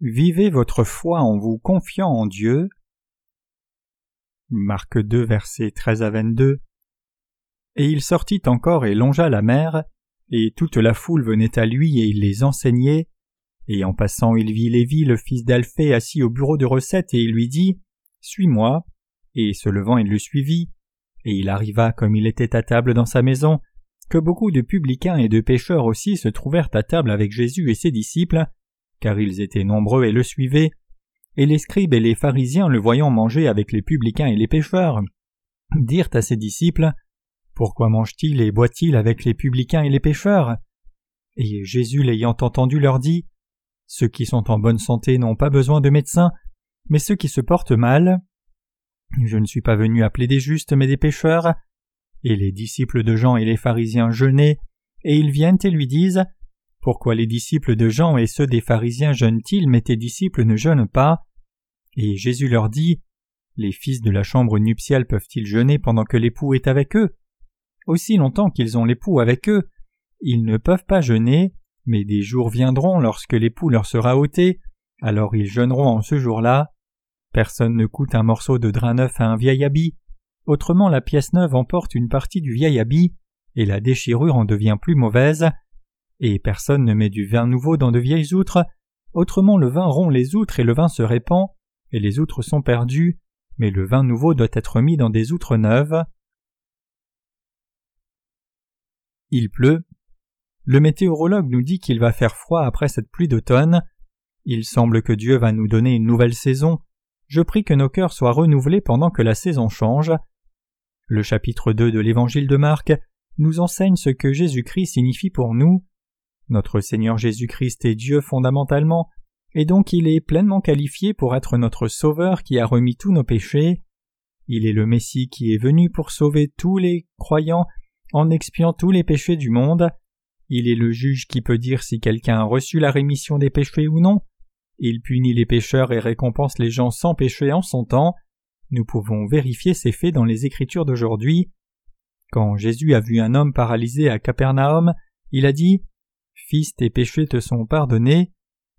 Vivez votre foi en vous confiant en Dieu. Marc 2, versets 13 à 22. Et il sortit encore et longea la mer, et toute la foule venait à lui et il les enseignait. Et en passant, il vit Lévi, le fils d'Alphée, assis au bureau de recette, et il lui dit Suis-moi. Et se levant, il le suivit. Et il arriva, comme il était à table dans sa maison, que beaucoup de publicains et de pécheurs aussi se trouvèrent à table avec Jésus et ses disciples, car ils étaient nombreux et le suivaient, et les scribes et les pharisiens le voyant manger avec les publicains et les pécheurs, dirent à ses disciples Pourquoi mange-t-il et boit-il avec les publicains et les pécheurs Et Jésus l'ayant entendu leur dit Ceux qui sont en bonne santé n'ont pas besoin de médecins, mais ceux qui se portent mal. Je ne suis pas venu appeler des justes, mais des pécheurs. Et les disciples de Jean et les pharisiens jeûnaient, et ils viennent et lui disent Pourquoi les disciples de Jean et ceux des pharisiens jeûnent-ils, mais tes disciples ne jeûnent pas? Et Jésus leur dit Les fils de la chambre nuptiale peuvent-ils jeûner pendant que l'époux est avec eux? Aussi longtemps qu'ils ont l'époux avec eux, ils ne peuvent pas jeûner, mais des jours viendront lorsque l'époux leur sera ôté, alors ils jeûneront en ce jour-là. Personne ne coûte un morceau de drap neuf à un vieil habit, autrement la pièce neuve emporte une partie du vieil habit, et la déchirure en devient plus mauvaise, et personne ne met du vin nouveau dans de vieilles outres, autrement le vin rompt les outres et le vin se répand, et les outres sont perdues, mais le vin nouveau doit être mis dans des outres neuves. Il pleut. Le météorologue nous dit qu'il va faire froid après cette pluie d'automne. Il semble que Dieu va nous donner une nouvelle saison. Je prie que nos cœurs soient renouvelés pendant que la saison change. Le chapitre 2 de l'Évangile de Marc nous enseigne ce que Jésus-Christ signifie pour nous. Notre Seigneur Jésus-Christ est Dieu fondamentalement, et donc il est pleinement qualifié pour être notre Sauveur qui a remis tous nos péchés. Il est le Messie qui est venu pour sauver tous les croyants en expiant tous les péchés du monde. Il est le juge qui peut dire si quelqu'un a reçu la rémission des péchés ou non. Il punit les pécheurs et récompense les gens sans péché en son temps. Nous pouvons vérifier ces faits dans les Écritures d'aujourd'hui. Quand Jésus a vu un homme paralysé à Capernaum, il a dit Fils, tes péchés te sont pardonnés.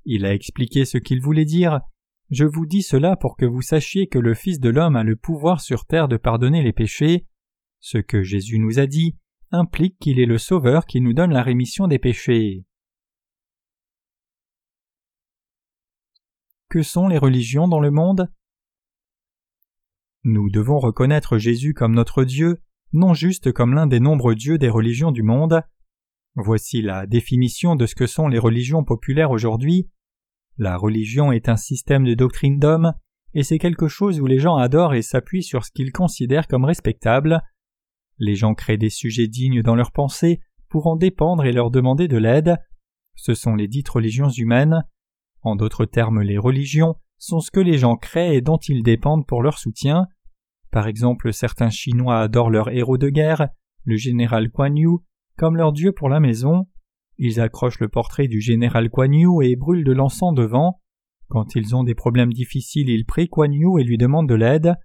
Il a expliqué ce qu'il voulait dire. Je vous dis cela pour que vous sachiez que le Fils de l'homme a le pouvoir sur terre de pardonner les péchés. Ce que Jésus nous a dit implique qu'il est le Sauveur qui nous donne la rémission des péchés. Que sont les religions dans le monde? Nous devons reconnaître Jésus comme notre Dieu, non juste comme l'un des nombreux dieux des religions du monde. Voici la définition de ce que sont les religions populaires aujourd'hui. La religion est un système de doctrine d'homme, et c'est quelque chose où les gens adorent et s'appuient sur ce qu'ils considèrent comme respectable. Les gens créent des sujets dignes dans leurs pensées pour en dépendre et leur demander de l'aide. Ce sont les dites religions humaines. En d'autres termes, les religions sont ce que les gens créent et dont ils dépendent pour leur soutien. Par exemple, certains Chinois adorent leur héros de guerre, le général Kuan Yu, comme leur dieu pour la maison. Ils accrochent le portrait du général Kuan Yu et brûlent de l'encens devant. Quand ils ont des problèmes difficiles, ils prient Kuan et lui demandent de l'aide.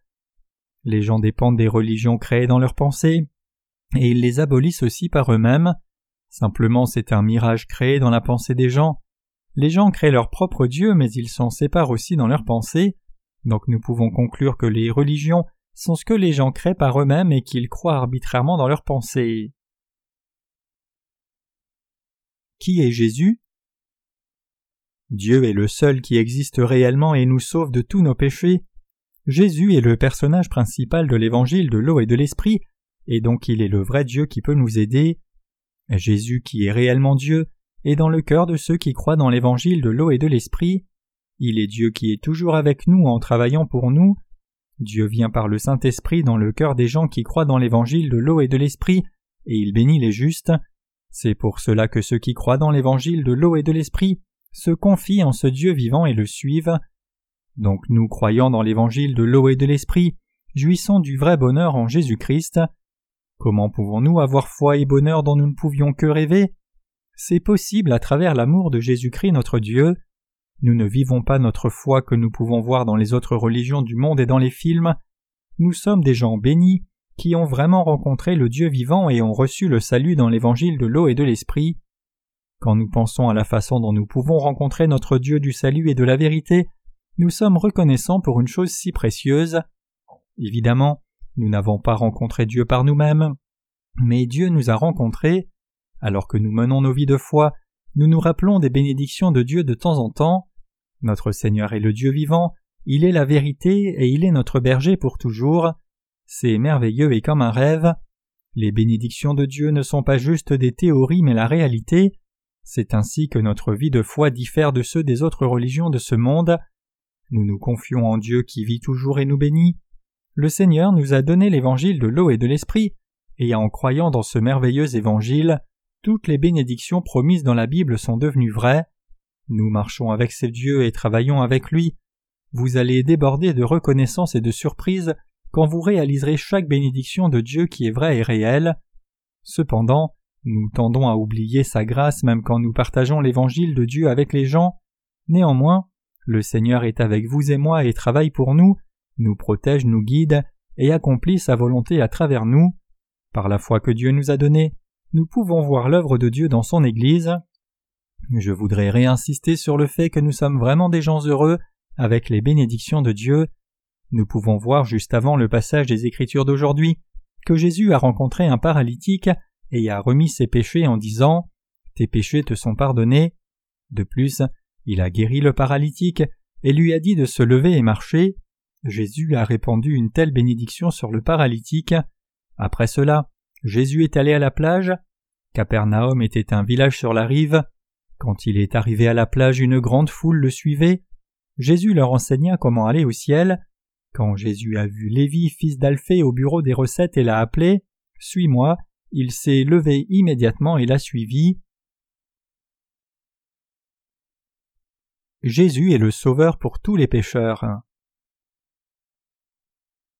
Les gens dépendent des religions créées dans leurs pensées, et ils les abolissent aussi par eux-mêmes. Simplement c'est un mirage créé dans la pensée des gens. Les gens créent leur propre Dieu, mais ils s'en séparent aussi dans leurs pensées. Donc nous pouvons conclure que les religions sont ce que les gens créent par eux-mêmes et qu'ils croient arbitrairement dans leurs pensées. Qui est Jésus? Dieu est le seul qui existe réellement et nous sauve de tous nos péchés. Jésus est le personnage principal de l'évangile de l'eau et de l'esprit, et donc il est le vrai Dieu qui peut nous aider. Jésus qui est réellement Dieu et dans le cœur de ceux qui croient dans l'évangile de l'eau et de l'esprit. Il est Dieu qui est toujours avec nous en travaillant pour nous. Dieu vient par le Saint-Esprit dans le cœur des gens qui croient dans l'évangile de l'eau et de l'esprit, et il bénit les justes. C'est pour cela que ceux qui croient dans l'évangile de l'eau et de l'esprit se confient en ce Dieu vivant et le suivent. Donc nous croyant dans l'évangile de l'eau et de l'esprit, jouissons du vrai bonheur en Jésus-Christ. Comment pouvons-nous avoir foi et bonheur dont nous ne pouvions que rêver? C'est possible à travers l'amour de Jésus-Christ notre Dieu. Nous ne vivons pas notre foi que nous pouvons voir dans les autres religions du monde et dans les films. Nous sommes des gens bénis qui ont vraiment rencontré le Dieu vivant et ont reçu le salut dans l'évangile de l'eau et de l'esprit. Quand nous pensons à la façon dont nous pouvons rencontrer notre Dieu du salut et de la vérité, nous sommes reconnaissants pour une chose si précieuse. Évidemment, nous n'avons pas rencontré Dieu par nous-mêmes, mais Dieu nous a rencontrés. Alors que nous menons nos vies de foi, nous nous rappelons des bénédictions de Dieu de temps en temps. Notre Seigneur est le Dieu vivant, il est la vérité et il est notre berger pour toujours. C'est merveilleux et comme un rêve. Les bénédictions de Dieu ne sont pas juste des théories mais la réalité. C'est ainsi que notre vie de foi diffère de ceux des autres religions de ce monde. Nous nous confions en Dieu qui vit toujours et nous bénit. Le Seigneur nous a donné l'évangile de l'eau et de l'esprit, et en croyant dans ce merveilleux évangile, toutes les bénédictions promises dans la Bible sont devenues vraies. Nous marchons avec ce Dieu et travaillons avec lui. Vous allez déborder de reconnaissance et de surprise quand vous réaliserez chaque bénédiction de Dieu qui est vraie et réelle. Cependant, nous tendons à oublier sa grâce même quand nous partageons l'évangile de Dieu avec les gens. Néanmoins, le Seigneur est avec vous et moi et travaille pour nous, nous protège, nous guide et accomplit sa volonté à travers nous. Par la foi que Dieu nous a donnée, nous pouvons voir l'œuvre de Dieu dans son Église. Je voudrais réinsister sur le fait que nous sommes vraiment des gens heureux avec les bénédictions de Dieu nous pouvons voir juste avant le passage des Écritures d'aujourd'hui que Jésus a rencontré un paralytique et a remis ses péchés en disant Tes péchés te sont pardonnés. De plus, il a guéri le paralytique et lui a dit de se lever et marcher. Jésus a répandu une telle bénédiction sur le paralytique. Après cela, Jésus est allé à la plage. Capernaum était un village sur la rive. Quand il est arrivé à la plage, une grande foule le suivait. Jésus leur enseigna comment aller au ciel. Quand Jésus a vu Lévi, fils d'Alphée, au bureau des recettes et l'a appelé Suis-moi, il s'est levé immédiatement et l'a suivi. Jésus est le Sauveur pour tous les pécheurs.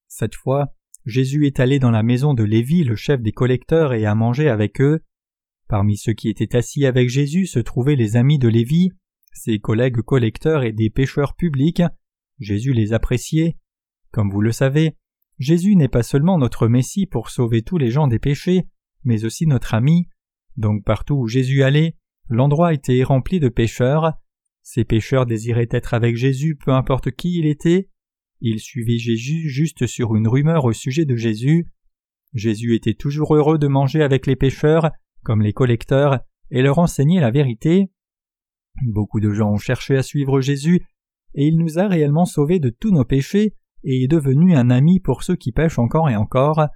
Cette fois, Jésus est allé dans la maison de Lévi, le chef des collecteurs, et a mangé avec eux. Parmi ceux qui étaient assis avec Jésus se trouvaient les amis de Lévi, ses collègues collecteurs et des pécheurs publics. Jésus les appréciait. Comme vous le savez, Jésus n'est pas seulement notre Messie pour sauver tous les gens des péchés, mais aussi notre ami. Donc partout où Jésus allait, l'endroit était rempli de pécheurs. Ces pécheurs désiraient être avec Jésus peu importe qui il était. Ils suivaient Jésus juste sur une rumeur au sujet de Jésus. Jésus était toujours heureux de manger avec les pécheurs, comme les collecteurs, et leur enseigner la vérité. Beaucoup de gens ont cherché à suivre Jésus, et il nous a réellement sauvés de tous nos péchés, et est devenu un ami pour ceux qui pêchent encore et encore.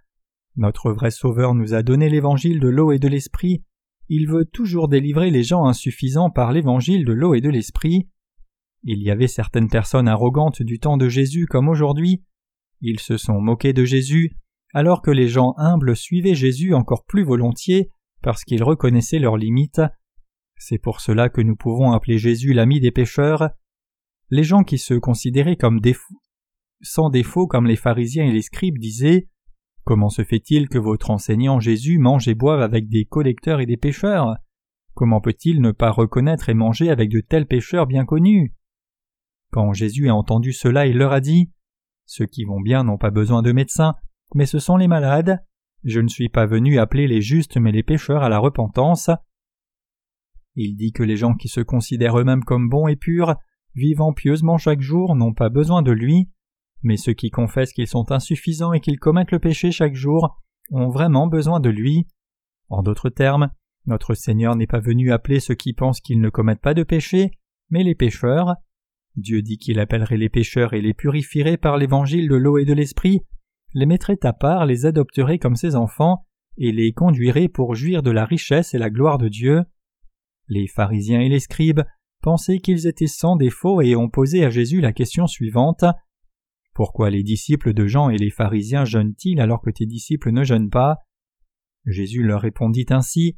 Notre vrai Sauveur nous a donné l'évangile de l'eau et de l'esprit. Il veut toujours délivrer les gens insuffisants par l'évangile de l'eau et de l'esprit. Il y avait certaines personnes arrogantes du temps de Jésus comme aujourd'hui. Ils se sont moqués de Jésus, alors que les gens humbles suivaient Jésus encore plus volontiers parce qu'ils reconnaissaient leurs limites. C'est pour cela que nous pouvons appeler Jésus l'ami des pécheurs. Les gens qui se considéraient comme des fous sans défaut comme les pharisiens et les scribes disaient Comment se fait-il que votre enseignant Jésus mange et boive avec des collecteurs et des pêcheurs? Comment peut-il ne pas reconnaître et manger avec de tels pêcheurs bien connus? Quand Jésus a entendu cela, il leur a dit Ceux qui vont bien n'ont pas besoin de médecins, mais ce sont les malades. Je ne suis pas venu appeler les justes mais les pécheurs à la repentance. Il dit que les gens qui se considèrent eux-mêmes comme bons et purs, vivant pieusement chaque jour, n'ont pas besoin de lui, mais ceux qui confessent qu'ils sont insuffisants et qu'ils commettent le péché chaque jour ont vraiment besoin de lui. En d'autres termes, notre Seigneur n'est pas venu appeler ceux qui pensent qu'ils ne commettent pas de péché, mais les pécheurs. Dieu dit qu'il appellerait les pécheurs et les purifierait par l'évangile de l'eau et de l'esprit, les mettrait à part, les adopterait comme ses enfants, et les conduirait pour jouir de la richesse et la gloire de Dieu. Les pharisiens et les scribes pensaient qu'ils étaient sans défaut et ont posé à Jésus la question suivante. Pourquoi les disciples de Jean et les pharisiens jeûnent-ils alors que tes disciples ne jeûnent pas? Jésus leur répondit ainsi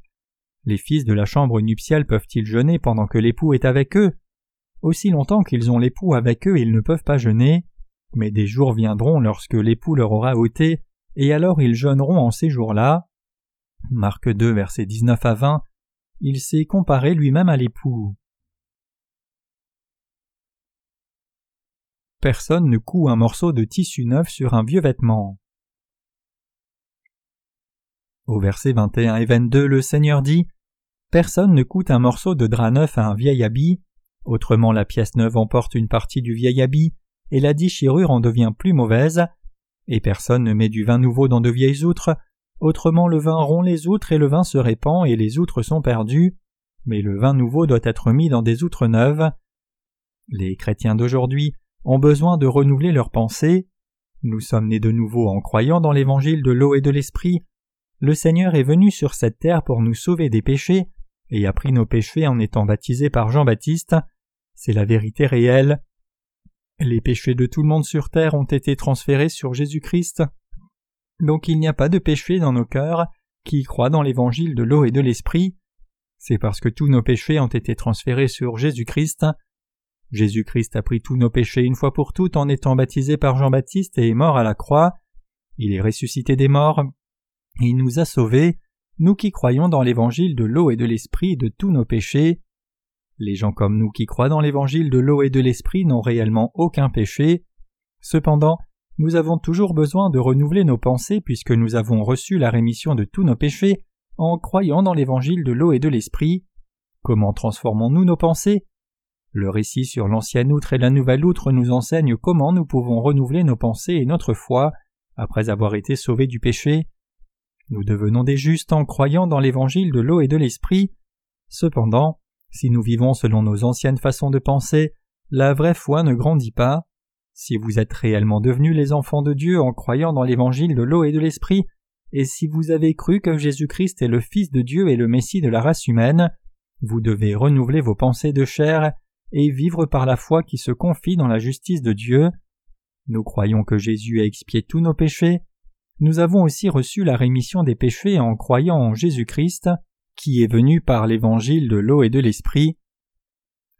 Les fils de la chambre nuptiale peuvent-ils jeûner pendant que l'époux est avec eux? Aussi longtemps qu'ils ont l'époux avec eux, ils ne peuvent pas jeûner. Mais des jours viendront lorsque l'époux leur aura ôté, et alors ils jeûneront en ces jours-là. Marc 2, versets 19 à 20. Il s'est comparé lui-même à l'époux. Personne ne coud un morceau de tissu neuf sur un vieux vêtement. Au verset 21 et 22, le Seigneur dit Personne ne coûte un morceau de drap neuf à un vieil habit, autrement la pièce neuve emporte une partie du vieil habit, et la déchirure en devient plus mauvaise, et personne ne met du vin nouveau dans de vieilles outres, autrement le vin rompt les outres et le vin se répand et les outres sont perdues, mais le vin nouveau doit être mis dans des outres neuves. Les chrétiens d'aujourd'hui ont besoin de renouveler leurs pensées. Nous sommes nés de nouveau en croyant dans l'évangile de l'eau et de l'esprit. Le Seigneur est venu sur cette terre pour nous sauver des péchés, et a pris nos péchés en étant baptisé par Jean-Baptiste. C'est la vérité réelle. Les péchés de tout le monde sur terre ont été transférés sur Jésus-Christ. Donc il n'y a pas de péché dans nos cœurs qui croient dans l'évangile de l'eau et de l'esprit. C'est parce que tous nos péchés ont été transférés sur Jésus-Christ. Jésus-Christ a pris tous nos péchés une fois pour toutes en étant baptisé par Jean-Baptiste et est mort à la croix. Il est ressuscité des morts. Il nous a sauvés, nous qui croyons dans l'évangile de l'eau et de l'esprit de tous nos péchés. Les gens comme nous qui croient dans l'évangile de l'eau et de l'esprit n'ont réellement aucun péché. Cependant, nous avons toujours besoin de renouveler nos pensées puisque nous avons reçu la rémission de tous nos péchés en croyant dans l'évangile de l'eau et de l'esprit. Comment transformons-nous nos pensées? Le récit sur l'ancienne outre et la nouvelle outre nous enseigne comment nous pouvons renouveler nos pensées et notre foi après avoir été sauvés du péché. Nous devenons des justes en croyant dans l'évangile de l'eau et de l'esprit. Cependant, si nous vivons selon nos anciennes façons de penser, la vraie foi ne grandit pas. Si vous êtes réellement devenus les enfants de Dieu en croyant dans l'évangile de l'eau et de l'esprit, et si vous avez cru que Jésus-Christ est le Fils de Dieu et le Messie de la race humaine, vous devez renouveler vos pensées de chair et vivre par la foi qui se confie dans la justice de Dieu. Nous croyons que Jésus a expié tous nos péchés. Nous avons aussi reçu la rémission des péchés en croyant en Jésus-Christ, qui est venu par l'évangile de l'eau et de l'esprit.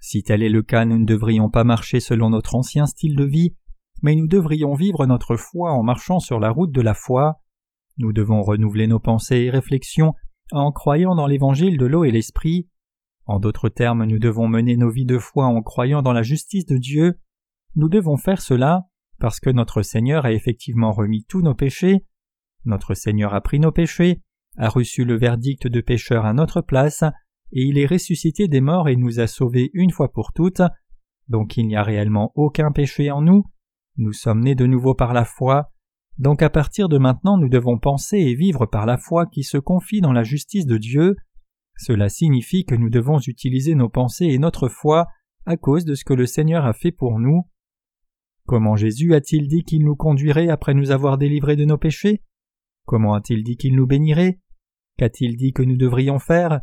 Si tel est le cas, nous ne devrions pas marcher selon notre ancien style de vie, mais nous devrions vivre notre foi en marchant sur la route de la foi. Nous devons renouveler nos pensées et réflexions en croyant dans l'évangile de l'eau et l'esprit. En d'autres termes, nous devons mener nos vies de foi en croyant dans la justice de Dieu. Nous devons faire cela parce que notre Seigneur a effectivement remis tous nos péchés. Notre Seigneur a pris nos péchés, a reçu le verdict de pécheur à notre place, et il est ressuscité des morts et nous a sauvés une fois pour toutes, donc il n'y a réellement aucun péché en nous, nous sommes nés de nouveau par la foi, donc à partir de maintenant nous devons penser et vivre par la foi qui se confie dans la justice de Dieu, cela signifie que nous devons utiliser nos pensées et notre foi à cause de ce que le Seigneur a fait pour nous. Comment Jésus a-t-il dit qu'il nous conduirait après nous avoir délivrés de nos péchés? Comment a-t-il dit qu'il nous bénirait? Qu'a-t-il dit que nous devrions faire?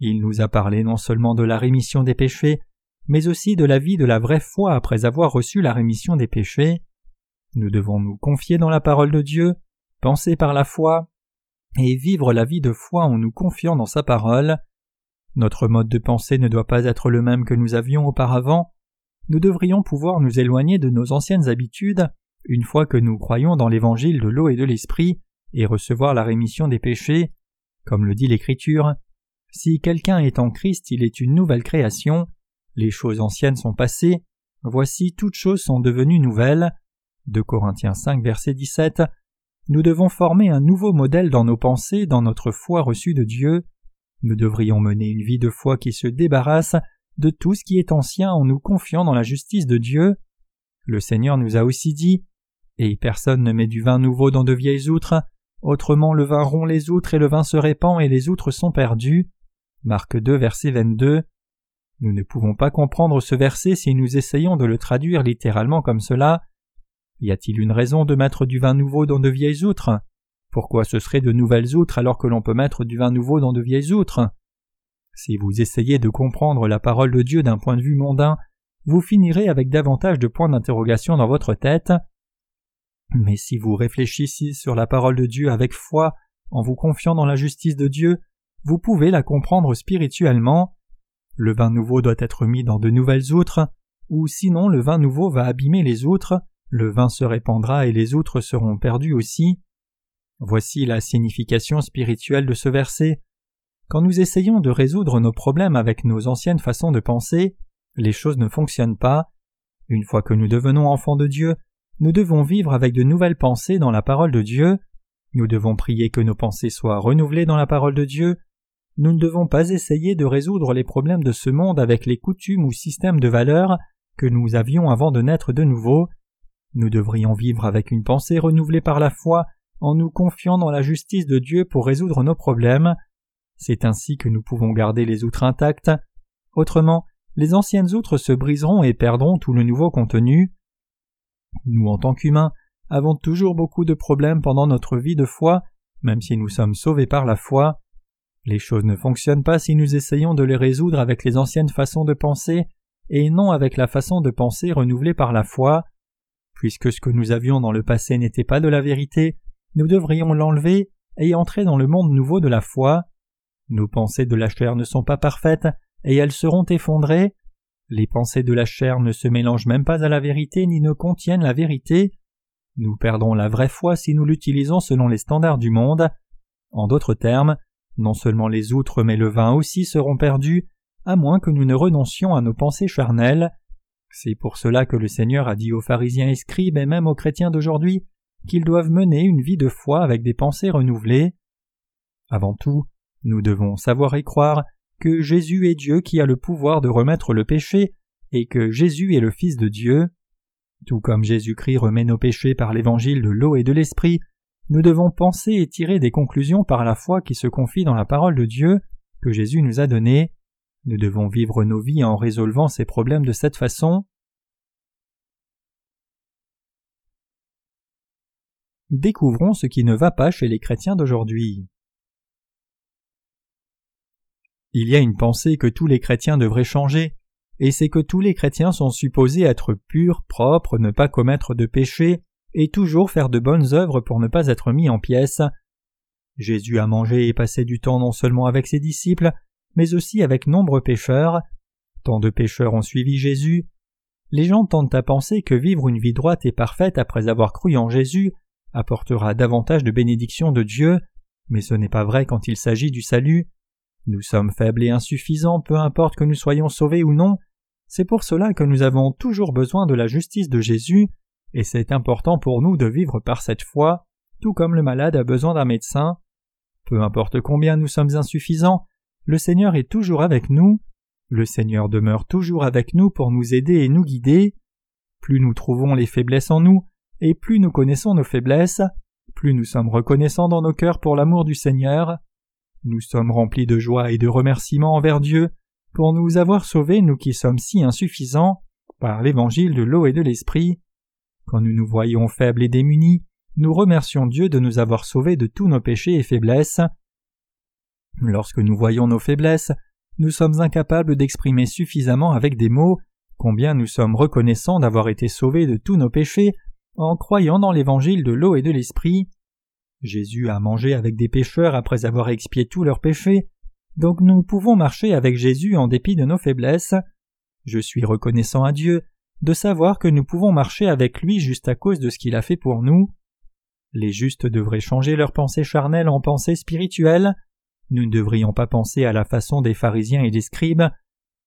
Il nous a parlé non seulement de la rémission des péchés, mais aussi de la vie de la vraie foi après avoir reçu la rémission des péchés. Nous devons nous confier dans la parole de Dieu, penser par la foi, et vivre la vie de foi en nous confiant dans sa parole. Notre mode de pensée ne doit pas être le même que nous avions auparavant. Nous devrions pouvoir nous éloigner de nos anciennes habitudes une fois que nous croyons dans l'évangile de l'eau et de l'esprit et recevoir la rémission des péchés. Comme le dit l'Écriture, si quelqu'un est en Christ, il est une nouvelle création. Les choses anciennes sont passées. Voici toutes choses sont devenues nouvelles. De Corinthiens 5 verset 17. Nous devons former un nouveau modèle dans nos pensées, dans notre foi reçue de Dieu. Nous devrions mener une vie de foi qui se débarrasse de tout ce qui est ancien en nous confiant dans la justice de Dieu. Le Seigneur nous a aussi dit Et personne ne met du vin nouveau dans de vieilles outres, autrement le vin rompt les outres et le vin se répand et les outres sont perdues. Marc 2, verset 22. Nous ne pouvons pas comprendre ce verset si nous essayons de le traduire littéralement comme cela. Y a-t-il une raison de mettre du vin nouveau dans de vieilles outres? Pourquoi ce serait de nouvelles outres alors que l'on peut mettre du vin nouveau dans de vieilles outres? Si vous essayez de comprendre la parole de Dieu d'un point de vue mondain, vous finirez avec davantage de points d'interrogation dans votre tête. Mais si vous réfléchissez sur la parole de Dieu avec foi, en vous confiant dans la justice de Dieu, vous pouvez la comprendre spirituellement. Le vin nouveau doit être mis dans de nouvelles outres, ou sinon le vin nouveau va abîmer les outres, le vin se répandra et les outres seront perdues aussi. Voici la signification spirituelle de ce verset. Quand nous essayons de résoudre nos problèmes avec nos anciennes façons de penser, les choses ne fonctionnent pas. Une fois que nous devenons enfants de Dieu, nous devons vivre avec de nouvelles pensées dans la parole de Dieu. Nous devons prier que nos pensées soient renouvelées dans la parole de Dieu, nous ne devons pas essayer de résoudre les problèmes de ce monde avec les coutumes ou systèmes de valeurs que nous avions avant de naître de nouveau. Nous devrions vivre avec une pensée renouvelée par la foi en nous confiant dans la justice de Dieu pour résoudre nos problèmes. C'est ainsi que nous pouvons garder les outres intactes. Autrement, les anciennes outres se briseront et perdront tout le nouveau contenu. Nous, en tant qu'humains, avons toujours beaucoup de problèmes pendant notre vie de foi, même si nous sommes sauvés par la foi. Les choses ne fonctionnent pas si nous essayons de les résoudre avec les anciennes façons de penser et non avec la façon de penser renouvelée par la foi. Puisque ce que nous avions dans le passé n'était pas de la vérité, nous devrions l'enlever et entrer dans le monde nouveau de la foi. Nos pensées de la chair ne sont pas parfaites et elles seront effondrées. Les pensées de la chair ne se mélangent même pas à la vérité ni ne contiennent la vérité. Nous perdons la vraie foi si nous l'utilisons selon les standards du monde. En d'autres termes, non seulement les outres mais le vin aussi seront perdus, à moins que nous ne renoncions à nos pensées charnelles. C'est pour cela que le Seigneur a dit aux pharisiens et scribes et même aux chrétiens d'aujourd'hui qu'ils doivent mener une vie de foi avec des pensées renouvelées. Avant tout, nous devons savoir et croire que Jésus est Dieu qui a le pouvoir de remettre le péché et que Jésus est le Fils de Dieu. Tout comme Jésus-Christ remet nos péchés par l'évangile de l'eau et de l'esprit, nous devons penser et tirer des conclusions par la foi qui se confie dans la parole de Dieu que Jésus nous a donnée. Nous devons vivre nos vies en résolvant ces problèmes de cette façon. Découvrons ce qui ne va pas chez les chrétiens d'aujourd'hui. Il y a une pensée que tous les chrétiens devraient changer, et c'est que tous les chrétiens sont supposés être purs, propres, ne pas commettre de péché, et toujours faire de bonnes œuvres pour ne pas être mis en pièces. Jésus a mangé et passé du temps non seulement avec ses disciples, mais aussi avec nombreux pécheurs. Tant de pécheurs ont suivi Jésus. Les gens tentent à penser que vivre une vie droite et parfaite après avoir cru en Jésus apportera davantage de bénédictions de Dieu, mais ce n'est pas vrai quand il s'agit du salut. Nous sommes faibles et insuffisants, peu importe que nous soyons sauvés ou non, c'est pour cela que nous avons toujours besoin de la justice de Jésus, et c'est important pour nous de vivre par cette foi, tout comme le malade a besoin d'un médecin. Peu importe combien nous sommes insuffisants, le Seigneur est toujours avec nous, le Seigneur demeure toujours avec nous pour nous aider et nous guider. Plus nous trouvons les faiblesses en nous, et plus nous connaissons nos faiblesses, plus nous sommes reconnaissants dans nos cœurs pour l'amour du Seigneur. Nous sommes remplis de joie et de remerciements envers Dieu pour nous avoir sauvés, nous qui sommes si insuffisants, par l'évangile de l'eau et de l'esprit. Quand nous nous voyons faibles et démunis, nous remercions Dieu de nous avoir sauvés de tous nos péchés et faiblesses. Lorsque nous voyons nos faiblesses, nous sommes incapables d'exprimer suffisamment avec des mots combien nous sommes reconnaissants d'avoir été sauvés de tous nos péchés en croyant dans l'évangile de l'eau et de l'esprit. Jésus a mangé avec des pécheurs après avoir expié tous leurs péchés, donc nous pouvons marcher avec Jésus en dépit de nos faiblesses. Je suis reconnaissant à Dieu de savoir que nous pouvons marcher avec lui juste à cause de ce qu'il a fait pour nous. Les justes devraient changer leurs pensées charnelles en pensées spirituelles. Nous ne devrions pas penser à la façon des pharisiens et des scribes.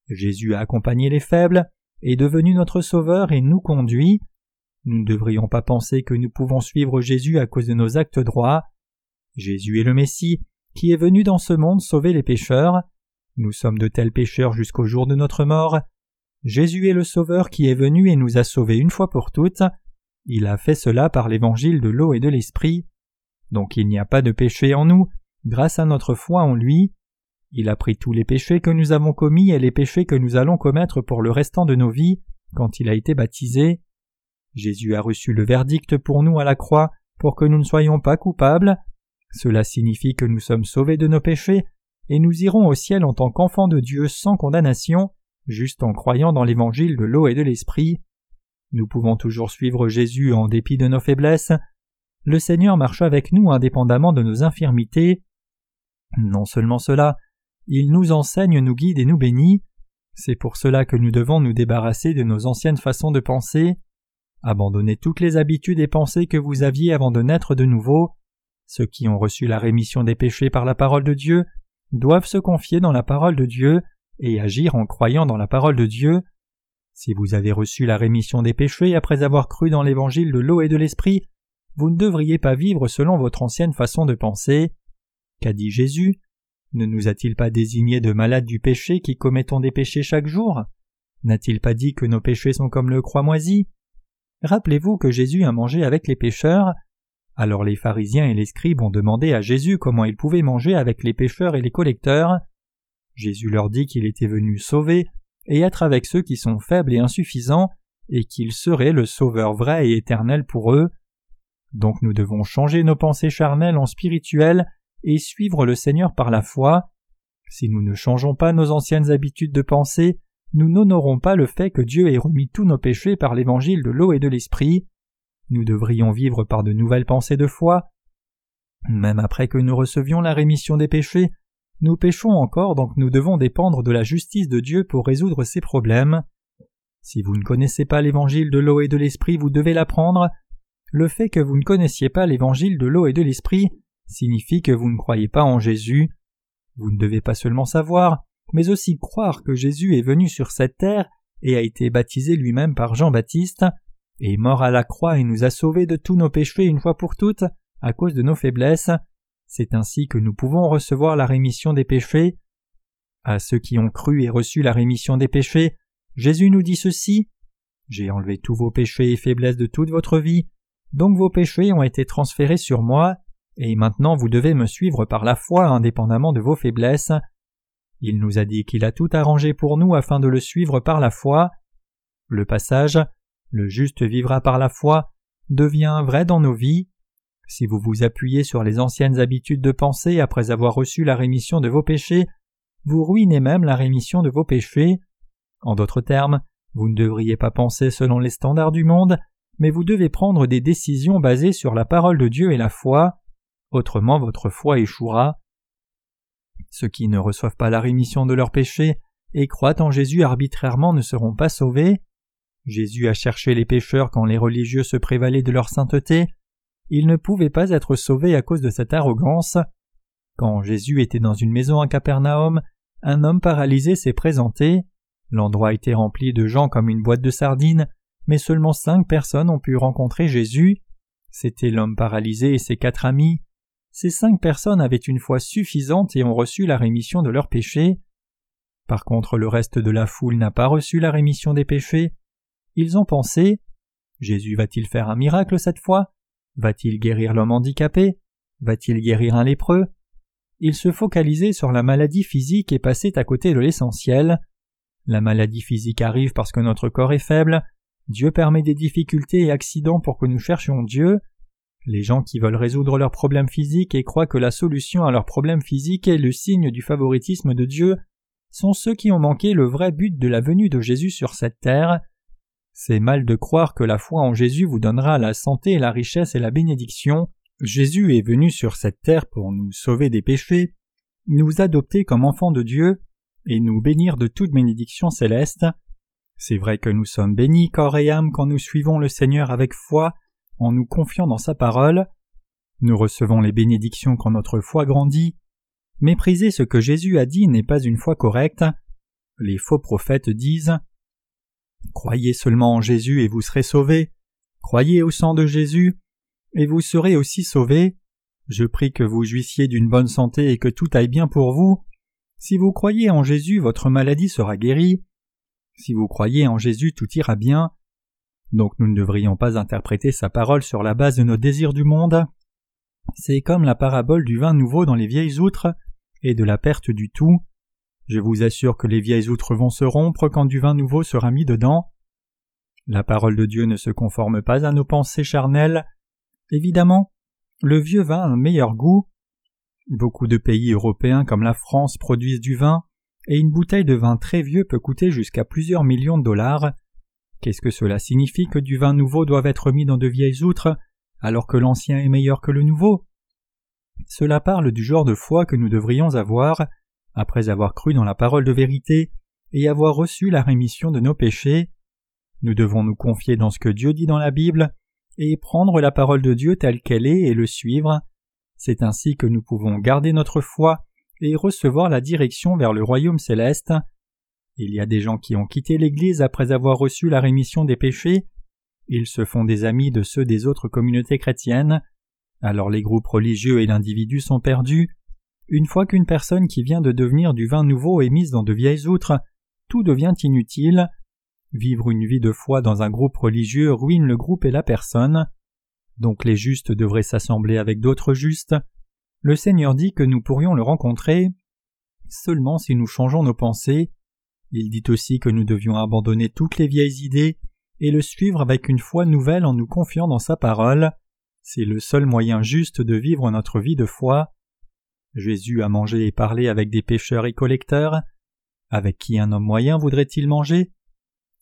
Jésus a accompagné les faibles, est devenu notre Sauveur et nous conduit. Nous ne devrions pas penser que nous pouvons suivre Jésus à cause de nos actes droits. Jésus est le Messie, qui est venu dans ce monde sauver les pécheurs. Nous sommes de tels pécheurs jusqu'au jour de notre mort. Jésus est le Sauveur qui est venu et nous a sauvés une fois pour toutes. Il a fait cela par l'évangile de l'eau et de l'esprit. Donc il n'y a pas de péché en nous, grâce à notre foi en lui. Il a pris tous les péchés que nous avons commis et les péchés que nous allons commettre pour le restant de nos vies quand il a été baptisé. Jésus a reçu le verdict pour nous à la croix pour que nous ne soyons pas coupables. Cela signifie que nous sommes sauvés de nos péchés, et nous irons au ciel en tant qu'enfants de Dieu sans condamnation, juste en croyant dans l'évangile de l'eau et de l'esprit. Nous pouvons toujours suivre Jésus en dépit de nos faiblesses. Le Seigneur marche avec nous indépendamment de nos infirmités. Non seulement cela, il nous enseigne, nous guide et nous bénit. C'est pour cela que nous devons nous débarrasser de nos anciennes façons de penser. Abandonnez toutes les habitudes et pensées que vous aviez avant de naître de nouveau. Ceux qui ont reçu la rémission des péchés par la parole de Dieu doivent se confier dans la parole de Dieu et agir en croyant dans la parole de Dieu. Si vous avez reçu la rémission des péchés après avoir cru dans l'évangile de l'eau et de l'esprit, vous ne devriez pas vivre selon votre ancienne façon de penser. Qu'a dit Jésus Ne nous a-t-il pas désignés de malades du péché qui commettons des péchés chaque jour? N'a-t-il pas dit que nos péchés sont comme le croix moisi Rappelez-vous que Jésus a mangé avec les pécheurs. Alors les pharisiens et les scribes ont demandé à Jésus comment il pouvait manger avec les pécheurs et les collecteurs. Jésus leur dit qu'il était venu sauver et être avec ceux qui sont faibles et insuffisants, et qu'il serait le Sauveur vrai et éternel pour eux. Donc nous devons changer nos pensées charnelles en spirituelles et suivre le Seigneur par la foi. Si nous ne changeons pas nos anciennes habitudes de pensée, nous n'honorons pas le fait que Dieu ait remis tous nos péchés par l'évangile de l'eau et de l'esprit. Nous devrions vivre par de nouvelles pensées de foi. Même après que nous recevions la rémission des péchés, nous péchons encore, donc nous devons dépendre de la justice de Dieu pour résoudre ces problèmes. Si vous ne connaissez pas l'évangile de l'eau et de l'esprit, vous devez l'apprendre. Le fait que vous ne connaissiez pas l'évangile de l'eau et de l'esprit signifie que vous ne croyez pas en Jésus. Vous ne devez pas seulement savoir, mais aussi croire que Jésus est venu sur cette terre et a été baptisé lui-même par Jean-Baptiste, est mort à la croix et nous a sauvés de tous nos péchés une fois pour toutes à cause de nos faiblesses, c'est ainsi que nous pouvons recevoir la rémission des péchés. À ceux qui ont cru et reçu la rémission des péchés, Jésus nous dit ceci J'ai enlevé tous vos péchés et faiblesses de toute votre vie, donc vos péchés ont été transférés sur moi, et maintenant vous devez me suivre par la foi indépendamment de vos faiblesses. Il nous a dit qu'il a tout arrangé pour nous afin de le suivre par la foi. Le passage Le juste vivra par la foi devient vrai dans nos vies. Si vous vous appuyez sur les anciennes habitudes de pensée après avoir reçu la rémission de vos péchés, vous ruinez même la rémission de vos péchés. En d'autres termes, vous ne devriez pas penser selon les standards du monde, mais vous devez prendre des décisions basées sur la parole de Dieu et la foi, autrement votre foi échouera. Ceux qui ne reçoivent pas la rémission de leurs péchés et croient en Jésus arbitrairement ne seront pas sauvés. Jésus a cherché les pécheurs quand les religieux se prévalaient de leur sainteté, il ne pouvait pas être sauvé à cause de cette arrogance. Quand Jésus était dans une maison à Capernaum, un homme paralysé s'est présenté. L'endroit était rempli de gens comme une boîte de sardines, mais seulement cinq personnes ont pu rencontrer Jésus. C'était l'homme paralysé et ses quatre amis. Ces cinq personnes avaient une foi suffisante et ont reçu la rémission de leurs péchés. Par contre, le reste de la foule n'a pas reçu la rémission des péchés. Ils ont pensé Jésus va-t-il faire un miracle cette fois? Va-t-il guérir l'homme handicapé? Va-t-il guérir un lépreux? Il se focalisait sur la maladie physique et passait à côté de l'essentiel. La maladie physique arrive parce que notre corps est faible, Dieu permet des difficultés et accidents pour que nous cherchions Dieu. Les gens qui veulent résoudre leurs problèmes physiques et croient que la solution à leurs problèmes physiques est le signe du favoritisme de Dieu sont ceux qui ont manqué le vrai but de la venue de Jésus sur cette terre. C'est mal de croire que la foi en Jésus vous donnera la santé, la richesse et la bénédiction. Jésus est venu sur cette terre pour nous sauver des péchés, nous adopter comme enfants de Dieu et nous bénir de toute bénédiction céleste. C'est vrai que nous sommes bénis corps et âme quand nous suivons le Seigneur avec foi, en nous confiant dans sa parole. Nous recevons les bénédictions quand notre foi grandit. Mépriser ce que Jésus a dit n'est pas une foi correcte. Les faux prophètes disent Croyez seulement en Jésus et vous serez sauvés. Croyez au sang de Jésus et vous serez aussi sauvés. Je prie que vous jouissiez d'une bonne santé et que tout aille bien pour vous. Si vous croyez en Jésus, votre maladie sera guérie. Si vous croyez en Jésus, tout ira bien. Donc nous ne devrions pas interpréter sa parole sur la base de nos désirs du monde. C'est comme la parabole du vin nouveau dans les vieilles outres et de la perte du tout. Je vous assure que les vieilles outres vont se rompre quand du vin nouveau sera mis dedans. La parole de Dieu ne se conforme pas à nos pensées charnelles. Évidemment, le vieux vin a un meilleur goût. Beaucoup de pays européens comme la France produisent du vin, et une bouteille de vin très vieux peut coûter jusqu'à plusieurs millions de dollars. Qu'est-ce que cela signifie que du vin nouveau doit être mis dans de vieilles outres, alors que l'ancien est meilleur que le nouveau? Cela parle du genre de foi que nous devrions avoir, après avoir cru dans la parole de vérité et avoir reçu la rémission de nos péchés. Nous devons nous confier dans ce que Dieu dit dans la Bible et prendre la parole de Dieu telle qu'elle est et le suivre. C'est ainsi que nous pouvons garder notre foi et recevoir la direction vers le royaume céleste. Il y a des gens qui ont quitté l'Église après avoir reçu la rémission des péchés. Ils se font des amis de ceux des autres communautés chrétiennes. Alors les groupes religieux et l'individu sont perdus. une fois qu'une personne qui vient de devenir du vin nouveau est mise dans de vieilles outres, tout devient inutile. Vivre une vie de foi dans un groupe religieux ruine le groupe et la personne. Donc les justes devraient s'assembler avec d'autres justes. Le Seigneur dit que nous pourrions le rencontrer seulement si nous changeons nos pensées. Il dit aussi que nous devions abandonner toutes les vieilles idées et le suivre avec une foi nouvelle en nous confiant dans sa parole. C'est le seul moyen juste de vivre notre vie de foi. Jésus a mangé et parlé avec des pêcheurs et collecteurs. Avec qui un homme moyen voudrait-il manger?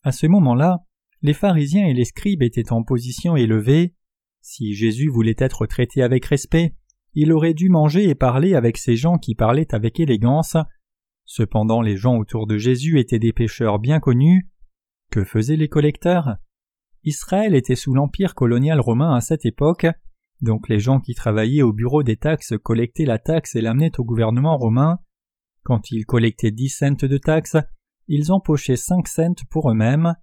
À ce moment-là, les pharisiens et les scribes étaient en position élevée. Si Jésus voulait être traité avec respect, il aurait dû manger et parler avec ces gens qui parlaient avec élégance. Cependant les gens autour de Jésus étaient des pécheurs bien connus. Que faisaient les collecteurs? Israël était sous l'empire colonial romain à cette époque, donc les gens qui travaillaient au bureau des taxes collectaient la taxe et l'amenaient au gouvernement romain. Quand ils collectaient dix cents de taxes, ils empochaient cinq cents pour eux-mêmes.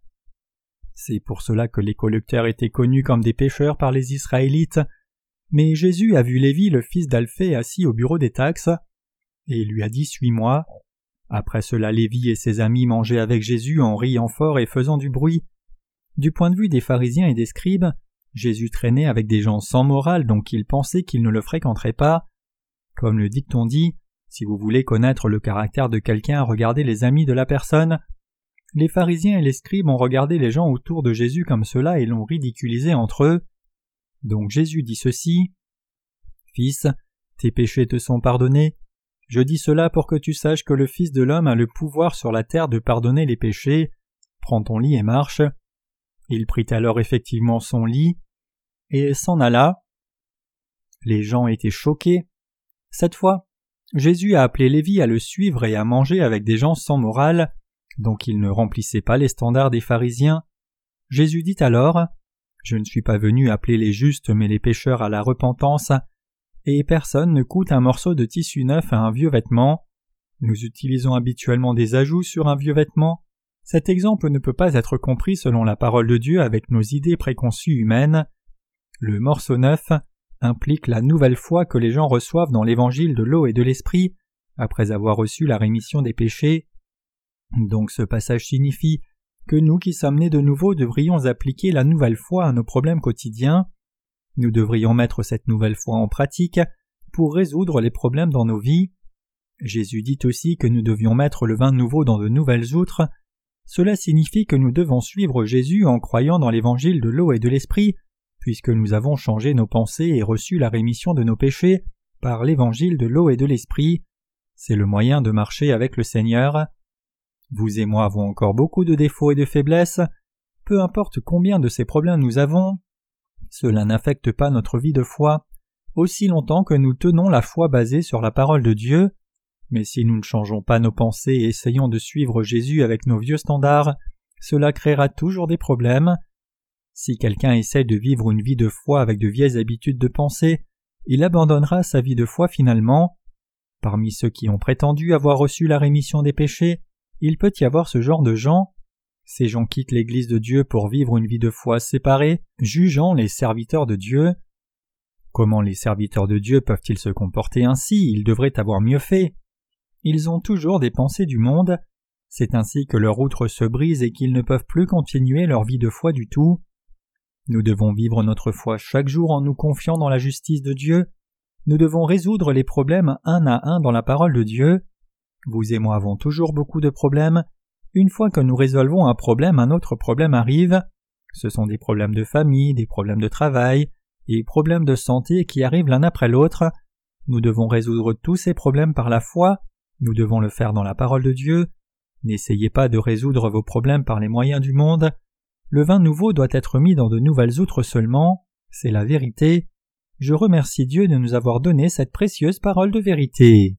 C'est pour cela que les collecteurs étaient connus comme des pécheurs par les Israélites, mais Jésus a vu Lévi le fils d'Alphée assis au bureau des taxes, et lui a dit Suis-moi. Après cela, Lévi et ses amis mangeaient avec Jésus en riant fort et faisant du bruit. Du point de vue des pharisiens et des scribes, Jésus traînait avec des gens sans morale donc ils pensaient qu'ils ne le fréquenteraient pas. Comme le dicton dit, si vous voulez connaître le caractère de quelqu'un, regardez les amis de la personne. Les pharisiens et les scribes ont regardé les gens autour de Jésus comme cela et l'ont ridiculisé entre eux. Donc Jésus dit ceci Fils, tes péchés te sont pardonnés. Je dis cela pour que tu saches que le Fils de l'homme a le pouvoir sur la terre de pardonner les péchés. Prends ton lit et marche. Il prit alors effectivement son lit et s'en alla. Les gens étaient choqués. Cette fois, Jésus a appelé Lévi à le suivre et à manger avec des gens sans morale, donc il ne remplissait pas les standards des pharisiens. Jésus dit alors je ne suis pas venu appeler les justes mais les pécheurs à la repentance, et personne ne coûte un morceau de tissu neuf à un vieux vêtement. Nous utilisons habituellement des ajouts sur un vieux vêtement. Cet exemple ne peut pas être compris selon la parole de Dieu avec nos idées préconçues humaines. Le morceau neuf implique la nouvelle foi que les gens reçoivent dans l'évangile de l'eau et de l'esprit, après avoir reçu la rémission des péchés. Donc ce passage signifie que nous qui sommes nés de nouveau devrions appliquer la nouvelle foi à nos problèmes quotidiens. Nous devrions mettre cette nouvelle foi en pratique pour résoudre les problèmes dans nos vies. Jésus dit aussi que nous devions mettre le vin nouveau dans de nouvelles outres. Cela signifie que nous devons suivre Jésus en croyant dans l'évangile de l'eau et de l'esprit, puisque nous avons changé nos pensées et reçu la rémission de nos péchés par l'évangile de l'eau et de l'esprit. C'est le moyen de marcher avec le Seigneur. Vous et moi avons encore beaucoup de défauts et de faiblesses. Peu importe combien de ces problèmes nous avons, cela n'affecte pas notre vie de foi, aussi longtemps que nous tenons la foi basée sur la parole de Dieu. Mais si nous ne changeons pas nos pensées et essayons de suivre Jésus avec nos vieux standards, cela créera toujours des problèmes. Si quelqu'un essaie de vivre une vie de foi avec de vieilles habitudes de pensée, il abandonnera sa vie de foi finalement. Parmi ceux qui ont prétendu avoir reçu la rémission des péchés, il peut y avoir ce genre de gens. Ces gens quittent l'Église de Dieu pour vivre une vie de foi séparée, jugeant les serviteurs de Dieu. Comment les serviteurs de Dieu peuvent-ils se comporter ainsi? Ils devraient avoir mieux fait. Ils ont toujours des pensées du monde. C'est ainsi que leur outre se brise et qu'ils ne peuvent plus continuer leur vie de foi du tout. Nous devons vivre notre foi chaque jour en nous confiant dans la justice de Dieu. Nous devons résoudre les problèmes un à un dans la parole de Dieu. Vous et moi avons toujours beaucoup de problèmes. Une fois que nous résolvons un problème, un autre problème arrive. Ce sont des problèmes de famille, des problèmes de travail, et problèmes de santé qui arrivent l'un après l'autre. Nous devons résoudre tous ces problèmes par la foi. Nous devons le faire dans la parole de Dieu. N'essayez pas de résoudre vos problèmes par les moyens du monde. Le vin nouveau doit être mis dans de nouvelles outres seulement. C'est la vérité. Je remercie Dieu de nous avoir donné cette précieuse parole de vérité.